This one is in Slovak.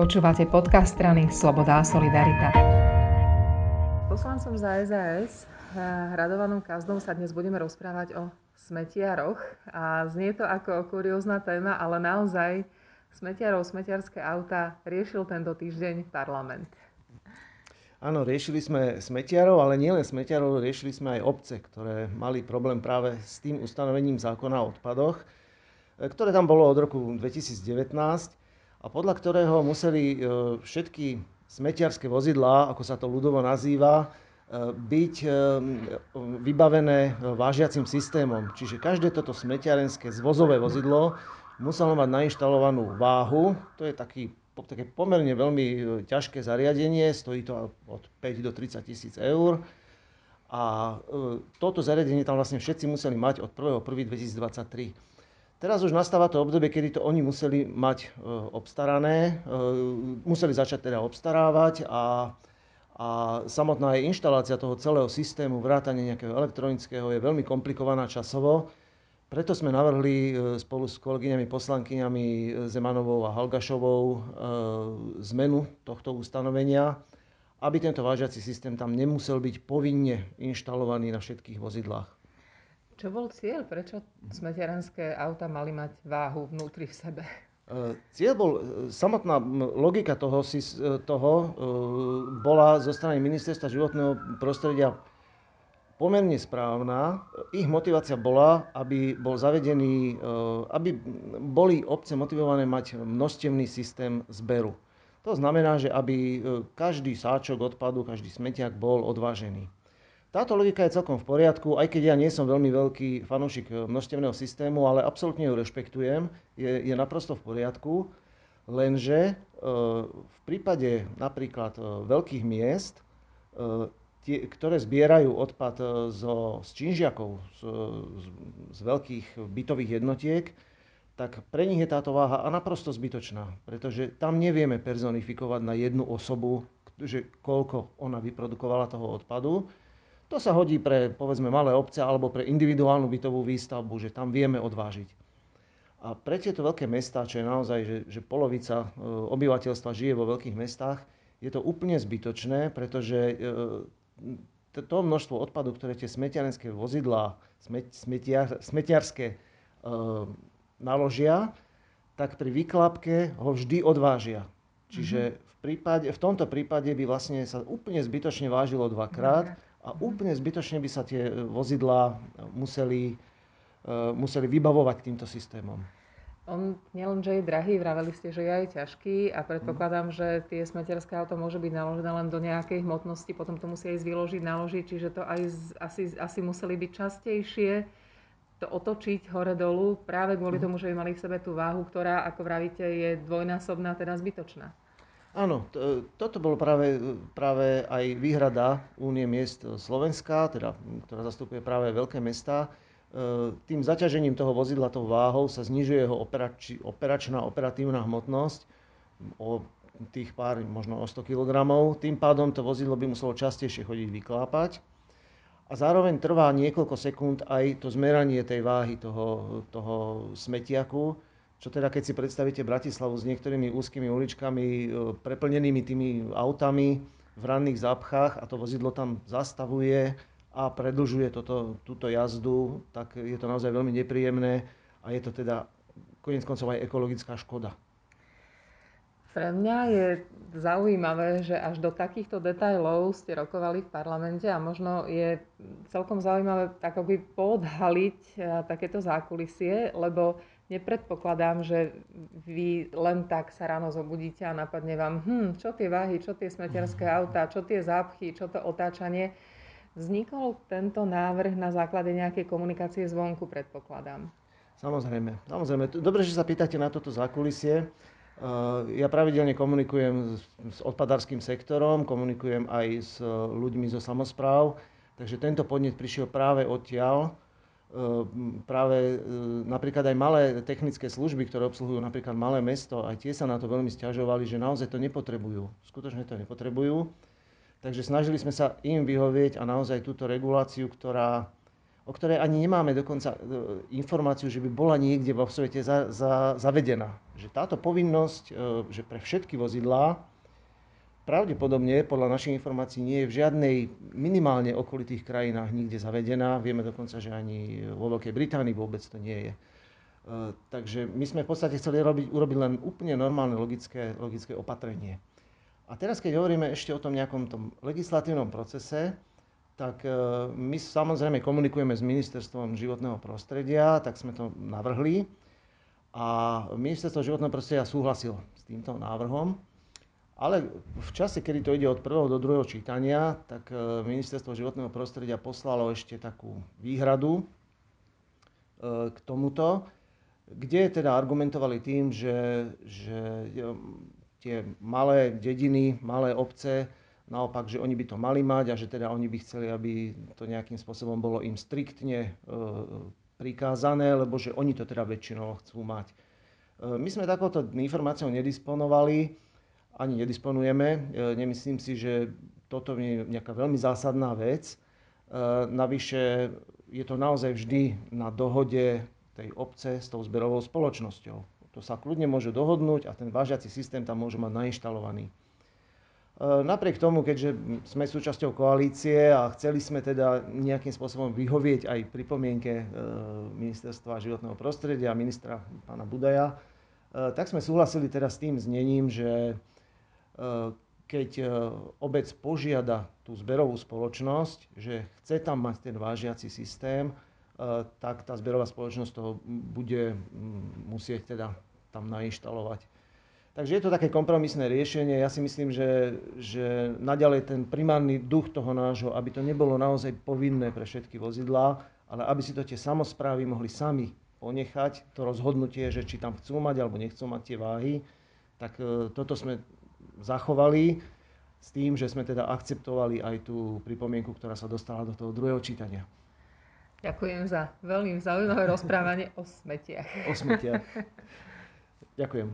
Počúvate podcast strany Sloboda a Solidarita. Poslancom za SAS Radovanom Kazdom sa dnes budeme rozprávať o smetiaroch a znie to ako kuriózna téma, ale naozaj smetiarov, smetiarské auta riešil tento týždeň parlament. Áno, riešili sme smetiarov, ale nielen smetiarov, riešili sme aj obce, ktoré mali problém práve s tým ustanovením zákona o odpadoch, ktoré tam bolo od roku 2019 a podľa ktorého museli e, všetky smetiarské vozidlá, ako sa to ľudovo nazýva, e, byť e, vybavené vážiacim systémom. Čiže každé toto smetiarenské zvozové vozidlo muselo mať nainštalovanú váhu. To je taký, také pomerne veľmi ťažké zariadenie, stojí to od 5 do 30 tisíc eur. A toto zariadenie tam vlastne všetci museli mať od 1.1.2023. Teraz už nastáva to obdobie, kedy to oni museli mať e, obstarané, e, museli začať teda obstarávať a, a samotná aj inštalácia toho celého systému, vrátanie nejakého elektronického je veľmi komplikovaná časovo. Preto sme navrhli e, spolu s kolegyňami poslankyňami Zemanovou a Halgašovou zmenu tohto ustanovenia, aby tento vážiaci systém tam nemusel byť povinne inštalovaný na všetkých vozidlách. Čo bol cieľ? Prečo smeteranské auta mali mať váhu vnútri v sebe? E, cieľ bol, e, samotná logika toho, e, toho bola zo strany ministerstva životného prostredia pomerne správna. Ich motivácia bola, aby bol zavedený, aby boli obce motivované mať množstevný systém zberu. To znamená, že aby každý sáčok odpadu, každý smetiak bol odvážený. Táto logika je celkom v poriadku, aj keď ja nie som veľmi veľký fanúšik eh, množstevného systému, ale absolútne ju rešpektujem, je, je naprosto v poriadku, lenže e, v prípade napríklad e, veľkých miest, tie, ktoré zbierajú odpad zo, z činžiakov, z, z, z veľkých bytových jednotiek, tak pre nich je táto váha naprosto zbytočná, pretože tam nevieme personifikovať na jednu osobu, že koľko ona vyprodukovala toho odpadu, to sa hodí pre, povedzme, malé obce alebo pre individuálnu bytovú výstavbu, že tam vieme odvážiť. A pre tieto veľké mestá, čo je naozaj, že, že polovica e, obyvateľstva žije vo veľkých mestách, je to úplne zbytočné, pretože e, to množstvo odpadu, ktoré tie smetiarenské vozidlá, smetiar, smetiarské e, naložia, tak pri vyklapke ho vždy odvážia. Čiže mhm. v, prípade, v tomto prípade by vlastne sa úplne zbytočne vážilo dvakrát a úplne zbytočne by sa tie e, vozidlá museli, e, museli vybavovať týmto systémom. On nielen, že je drahý, vraveli ste, že je aj ťažký a predpokladám, že tie smeterské auto môže byť naložené len do nejakej hmotnosti, potom to musí aj vyložiť, naložiť, čiže to aj asi, asi museli byť častejšie to otočiť hore-dolu práve kvôli mhm. tomu, že by mali v sebe tú váhu, ktorá, ako vravíte, je dvojnásobná, teda zbytočná. Áno, toto bolo práve, práve aj výhrada Únie miest Slovenska, teda, ktorá zastupuje práve veľké mesta. E, tým zaťažením toho vozidla, tou váhou, sa znižuje jeho operač, operačná, operatívna hmotnosť o tých pár, možno o 100 kg. Tým pádom to vozidlo by muselo častejšie chodiť vyklápať. A zároveň trvá niekoľko sekúnd aj to zmeranie tej váhy toho, toho smetiaku, čo teda keď si predstavíte Bratislavu s niektorými úzkými uličkami, e, preplnenými tými autami v ranných zápchách a to vozidlo tam zastavuje a predlžuje toto, túto jazdu, tak je to naozaj veľmi nepríjemné a je to teda konec koncov aj ekologická škoda. Pre mňa je zaujímavé, že až do takýchto detajlov ste rokovali v parlamente a možno je celkom zaujímavé tak by poodhaliť e, takéto zákulisie, lebo nepredpokladám, že vy len tak sa ráno zobudíte a napadne vám, hm, čo tie váhy, čo tie smeterské mhm. autá, čo tie zápchy, čo to otáčanie. Vznikol tento návrh na základe nejakej komunikácie zvonku, predpokladám. Samozrejme, samozrejme. Dobre, že sa pýtate na toto zákulisie. Eh, ja pravidelne komunikujem s odpadárským sektorom, komunikujem aj s ľuďmi zo samozpráv, takže tento podnet prišiel práve odtiaľ práve ehm, napríklad aj malé technické služby, ktoré obsluhujú napríklad malé mesto, aj tie sa na to veľmi stiažovali, že naozaj to nepotrebujú. Skutočne to nepotrebujú. Takže snažili sme sa im vyhovieť a naozaj túto reguláciu, ktorá, o ktorej ani nemáme dokonca e, informáciu, že by bola niekde vo svete za, za, zavedená. že táto povinnosť, e, že pre všetky vozidlá pravdepodobne podľa našich informácií nie je v žiadnej minimálne okolitých krajinách nikde zavedená. Vieme dokonca, že ani vo Veľkej Británii vôbec to nie je. Takže my sme v podstate chceli robiť, urobiť len úplne normálne logické, logické opatrenie. A teraz, keď hovoríme ešte o tom nejakom tom legislatívnom procese, tak e, my samozrejme komunikujeme s Ministerstvom životného prostredia, tak sme to navrhli. A Ministerstvo životného prostredia súhlasilo s týmto návrhom. Ale v čase, kedy to ide od prvého do druhého čítania, tak e, Ministerstvo životného prostredia poslalo ešte takú výhradu e, k tomuto, kde teda argumentovali tým, že, že tie malé dediny, malé obce naopak, že oni by to mali mať a že teda oni by chceli, aby to nejakým spôsobom bolo im striktne e, prikázané, lebo že oni to teda väčšinou chcú mať. E, my sme takouto informáciou nedisponovali, ani nedisponujeme. E, nemyslím si, že toto je nejaká veľmi zásadná vec. Navyše je to naozaj vždy na dohode tej obce s tou zberovou spoločnosťou. To sa kľudne môže dohodnúť a ten vážiaci systém tam môže mať nainštalovaný. E, napriek tomu, keďže sme súčasťou koalície a chceli sme teda nejakým spôsobom vyhovieť aj pripomienke e, ministerstva životného prostredia ministra pána Budaja, e, tak sme súhlasili teda s tým znením, že keď obec požiada tú zberovú spoločnosť, že chce tam mať ten vážiaci systém, tak tá zberová spoločnosť to bude musieť teda tam nainštalovať. Takže je to také kompromisné riešenie. Ja si myslím, že, že naďalej ten primárny duch toho nášho, aby to nebolo naozaj povinné pre všetky vozidlá, ale aby si to tie samozprávy mohli sami ponechať, to rozhodnutie, že či tam chcú mať alebo nechcú mať tie váhy, tak e, toto sme zachovali s tým, že sme teda akceptovali aj tú pripomienku, ktorá sa dostala do toho druhého čítania. Ďakujem za veľmi zaujímavé rozprávanie o smetiach. O smetiach. Ďakujem.